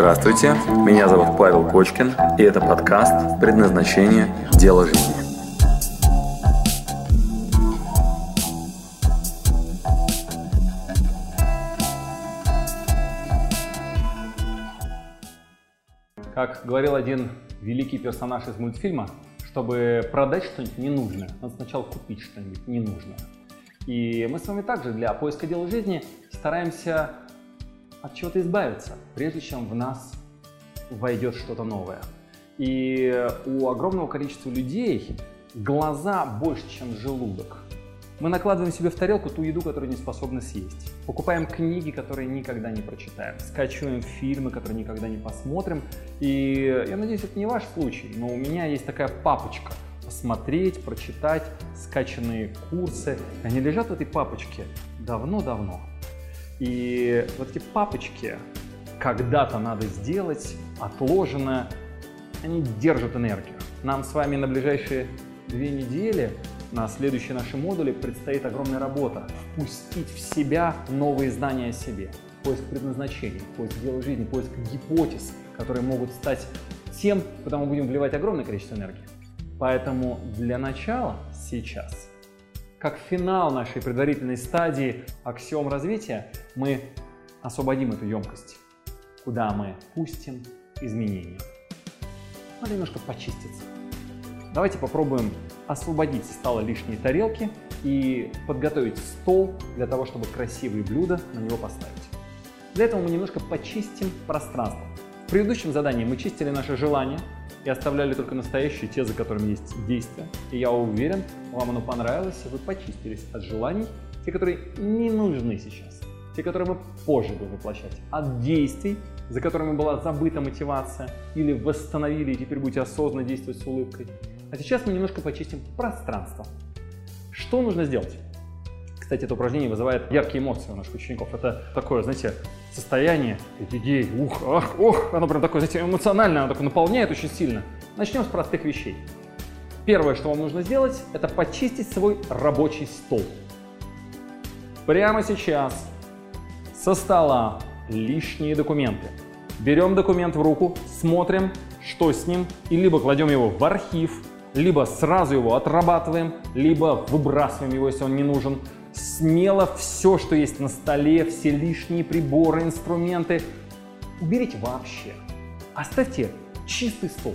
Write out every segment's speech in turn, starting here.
Здравствуйте, меня зовут Павел Кочкин, и это подкаст «Предназначение. Дело жизни». Как говорил один великий персонаж из мультфильма, чтобы продать что-нибудь ненужное, надо сначала купить что-нибудь ненужное. И мы с вами также для поиска дела жизни стараемся от чего-то избавиться, прежде чем в нас войдет что-то новое. И у огромного количества людей глаза больше, чем желудок. Мы накладываем себе в тарелку ту еду, которую не способны съесть. Покупаем книги, которые никогда не прочитаем. Скачиваем фильмы, которые никогда не посмотрим. И я надеюсь, это не ваш случай, но у меня есть такая папочка. Посмотреть, прочитать, скачанные курсы. Они лежат в этой папочке давно-давно. И вот эти папочки когда-то надо сделать, отложено, они держат энергию. Нам с вами на ближайшие две недели на следующие наши модули предстоит огромная работа. Впустить в себя новые знания о себе. Поиск предназначения, поиск дела жизни, поиск гипотез, которые могут стать тем, куда мы будем вливать огромное количество энергии. Поэтому для начала сейчас, как финал нашей предварительной стадии аксиом развития, мы освободим эту емкость, куда мы пустим изменения. Надо немножко почиститься. Давайте попробуем освободить со лишние тарелки и подготовить стол для того, чтобы красивые блюда на него поставить. Для этого мы немножко почистим пространство. В предыдущем задании мы чистили наши желания и оставляли только настоящие, те, за которыми есть действия. И я уверен, вам оно понравилось, и вы почистились от желаний, те, которые не нужны сейчас, те, которые мы позже будем воплощать, от действий, за которыми была забыта мотивация, или восстановили и теперь будете осознанно действовать с улыбкой. А сейчас мы немножко почистим пространство. Что нужно сделать? Кстати, это упражнение вызывает яркие эмоции у наших учеников. Это такое, знаете, состояние идей, ух, ах, ох, оно прям такое, знаете, эмоциональное, оно такое наполняет очень сильно. Начнем с простых вещей. Первое, что вам нужно сделать, это почистить свой рабочий стол. Прямо сейчас со стола лишние документы. Берем документ в руку, смотрим, что с ним, и либо кладем его в архив, либо сразу его отрабатываем, либо выбрасываем его, если он не нужен. Смело все, что есть на столе, все лишние приборы, инструменты, уберите вообще. Оставьте чистый стол.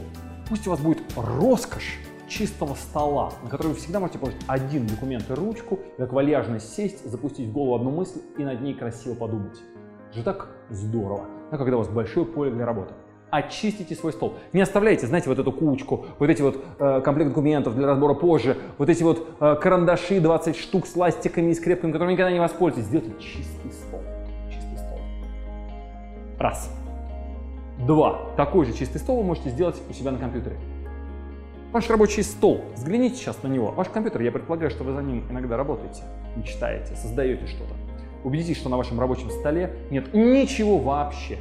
Пусть у вас будет роскошь чистого стола, на который вы всегда можете положить один документ и ручку, как вальяжно сесть, запустить в голову одну мысль и над ней красиво подумать. Это же так здорово, а когда у вас большое поле для работы очистите свой стол. Не оставляйте, знаете, вот эту кучку, вот эти вот э, комплект документов для разбора позже, вот эти вот э, карандаши 20 штук с ластиками и скрепками, которыми никогда не воспользуйтесь. Сделайте чистый стол. Чистый стол. Раз. Два. Такой же чистый стол вы можете сделать у себя на компьютере. Ваш рабочий стол. Взгляните сейчас на него. Ваш компьютер, я предполагаю, что вы за ним иногда работаете, мечтаете, создаете что-то. Убедитесь, что на вашем рабочем столе нет ничего вообще.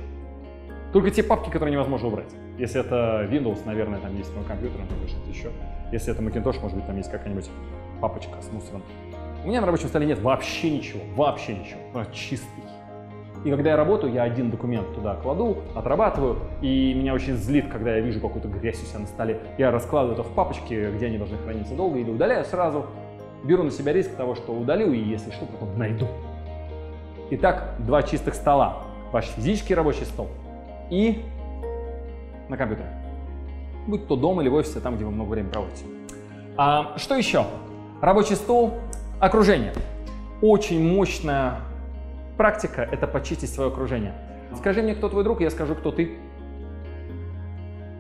Только те папки, которые невозможно убрать. Если это Windows, наверное, там есть мой компьютер, например, что-то еще. Если это Macintosh, может быть, там есть какая-нибудь папочка с мусором. У меня на рабочем столе нет вообще ничего, вообще ничего. Чистый. И когда я работаю, я один документ туда кладу, отрабатываю, и меня очень злит, когда я вижу какую-то грязь у себя на столе. Я раскладываю это в папочки, где они должны храниться долго, или удаляю сразу. Беру на себя риск того, что удалю, и если что, потом найду. Итак, два чистых стола. Ваш физический рабочий стол и на компьютере. Будь то дома или в офисе, там, где вы много времени проводите. А, что еще? Рабочий стол, окружение. Очень мощная практика – это почистить свое окружение. Скажи мне, кто твой друг, я скажу, кто ты.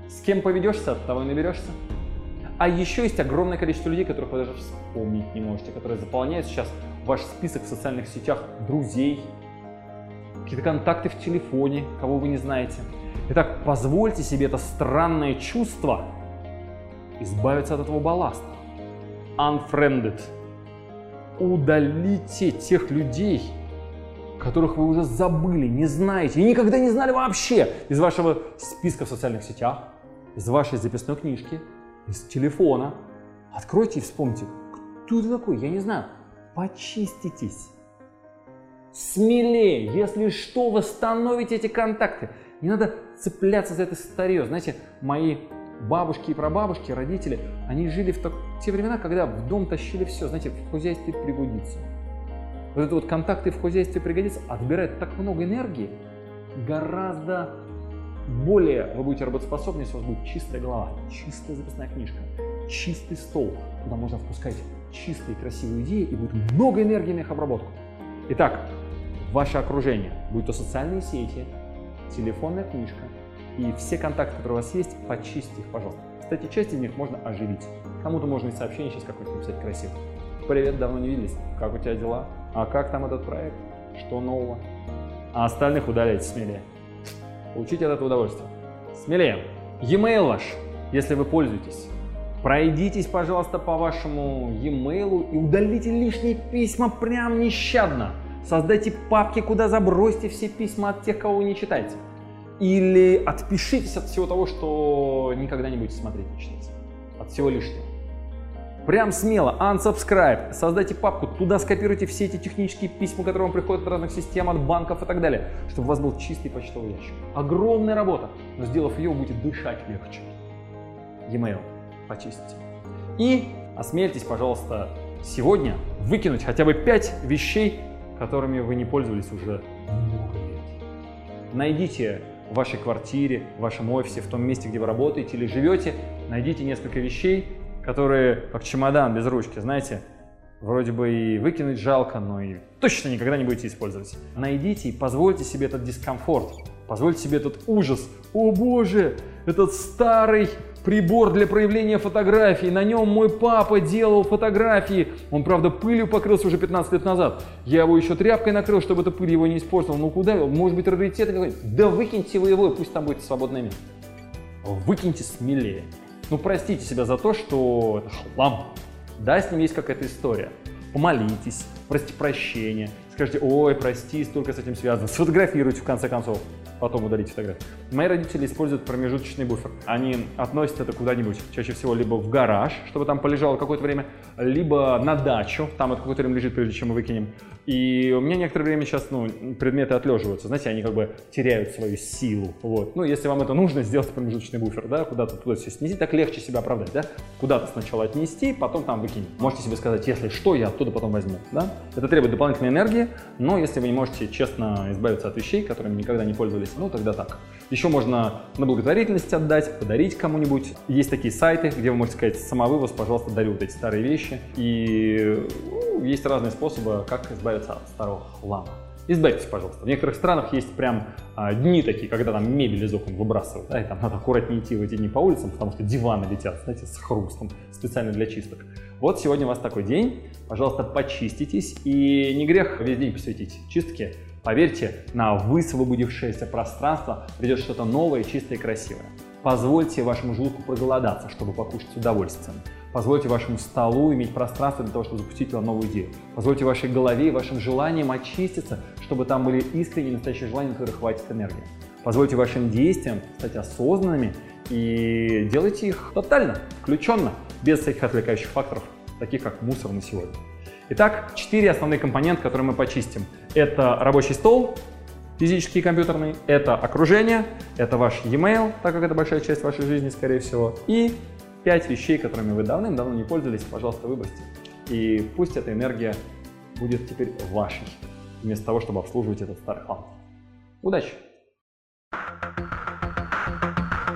С кем поведешься, того и наберешься. А еще есть огромное количество людей, которых вы даже вспомнить не можете, которые заполняют сейчас ваш список в социальных сетях друзей, какие-то контакты в телефоне, кого вы не знаете. Итак, позвольте себе это странное чувство избавиться от этого балласта. Unfriended. Удалите тех людей, которых вы уже забыли, не знаете и никогда не знали вообще из вашего списка в социальных сетях, из вашей записной книжки, из телефона. Откройте и вспомните, кто это такой, я не знаю. Почиститесь. Смелее, если что, восстановите эти контакты. Не надо цепляться за это старье. Знаете, мои бабушки и прабабушки, родители, они жили в те времена, когда в дом тащили все, знаете, в хозяйстве пригодится. Вот это вот контакты в хозяйстве пригодится отбирает так много энергии, гораздо более вы будете работоспособны, если у вас будет чистая голова, чистая записная книжка, чистый стол, куда можно впускать чистые красивые идеи и будет много энергии на их обработку. Итак, ваше окружение, будь то социальные сети, телефонная книжка и все контакты, которые у вас есть, почистите их, пожалуйста. Кстати, часть из них можно оживить. Кому-то можно и сообщение сейчас какое-то написать красиво. Привет, давно не виделись. Как у тебя дела? А как там этот проект? Что нового? А остальных удаляйте смелее. Получите от этого удовольствие. Смелее. E-mail ваш, если вы пользуетесь. Пройдитесь, пожалуйста, по вашему e-mail и удалите лишние письма прям нещадно. Создайте папки, куда забросьте все письма от тех, кого вы не читаете. Или отпишитесь от всего того, что никогда не будете смотреть и читать. От всего лишнего. Прям смело, unsubscribe, создайте папку, туда скопируйте все эти технические письма, которые вам приходят от разных систем, от банков и так далее, чтобы у вас был чистый почтовый ящик. Огромная работа, но сделав ее, вы будете дышать легче. E-mail почистите. И осмельтесь, пожалуйста, сегодня выкинуть хотя бы 5 вещей, которыми вы не пользовались уже много лет. Найдите в вашей квартире, в вашем офисе, в том месте, где вы работаете или живете, найдите несколько вещей, которые как чемодан без ручки, знаете, вроде бы и выкинуть жалко, но и точно никогда не будете использовать. Найдите и позвольте себе этот дискомфорт, позвольте себе этот ужас. О боже, этот старый прибор для проявления фотографий. На нем мой папа делал фотографии. Он, правда, пылью покрылся уже 15 лет назад. Я его еще тряпкой накрыл, чтобы эта пыль его не испортила. Ну куда? Может быть, раритет какой-нибудь? Да выкиньте вы его, и пусть там будет свободное место. Выкиньте смелее. Ну, простите себя за то, что это хлам. Да, с ним есть какая-то история. Помолитесь, просите прощения, скажите, ой, прости, столько с этим связано. Сфотографируйте, в конце концов потом удалить фотографию. Мои родители используют промежуточный буфер. Они относят это куда-нибудь, чаще всего либо в гараж, чтобы там полежало какое-то время, либо на дачу, там это какое-то время лежит, прежде чем мы выкинем. И у меня некоторое время сейчас ну, предметы отлеживаются, знаете, они как бы теряют свою силу. Вот. Ну, если вам это нужно, сделать промежуточный буфер, да, куда-то туда все снести, так легче себя оправдать, да, куда-то сначала отнести, потом там выкинем. Можете себе сказать, если что, я оттуда потом возьму, да. Это требует дополнительной энергии, но если вы не можете честно избавиться от вещей, которыми никогда не пользовались, ну тогда так. Еще можно на благотворительность отдать, подарить кому-нибудь. Есть такие сайты, где вы можете сказать самовывоз, пожалуйста, дарю вот эти старые вещи. И ну, есть разные способы, как избавиться от старого хлама. Избавьтесь, пожалуйста. В некоторых странах есть прям а, дни такие, когда там мебель из окон выбрасывают, да, и там надо аккуратнее идти в эти дни по улицам, потому что диваны летят, знаете, с хрустом, специально для чисток. Вот сегодня у вас такой день, пожалуйста, почиститесь, и не грех весь день посвятить чистке, Поверьте, на высвободившееся пространство придет что-то новое, чистое и красивое. Позвольте вашему желудку проголодаться, чтобы покушать с удовольствием. Позвольте вашему столу иметь пространство для того, чтобы запустить туда новую идею. Позвольте вашей голове и вашим желаниям очиститься, чтобы там были искренние настоящие желания, на которые хватит энергии. Позвольте вашим действиям стать осознанными и делайте их тотально, включенно, без всяких отвлекающих факторов, таких как мусор на сегодня. Итак, четыре основные компонента, которые мы почистим. Это рабочий стол, физический и компьютерный, это окружение, это ваш e-mail, так как это большая часть вашей жизни, скорее всего, и пять вещей, которыми вы давным-давно не пользовались, пожалуйста, выбросьте. И пусть эта энергия будет теперь вашей, вместо того, чтобы обслуживать этот старый хлам. Удачи!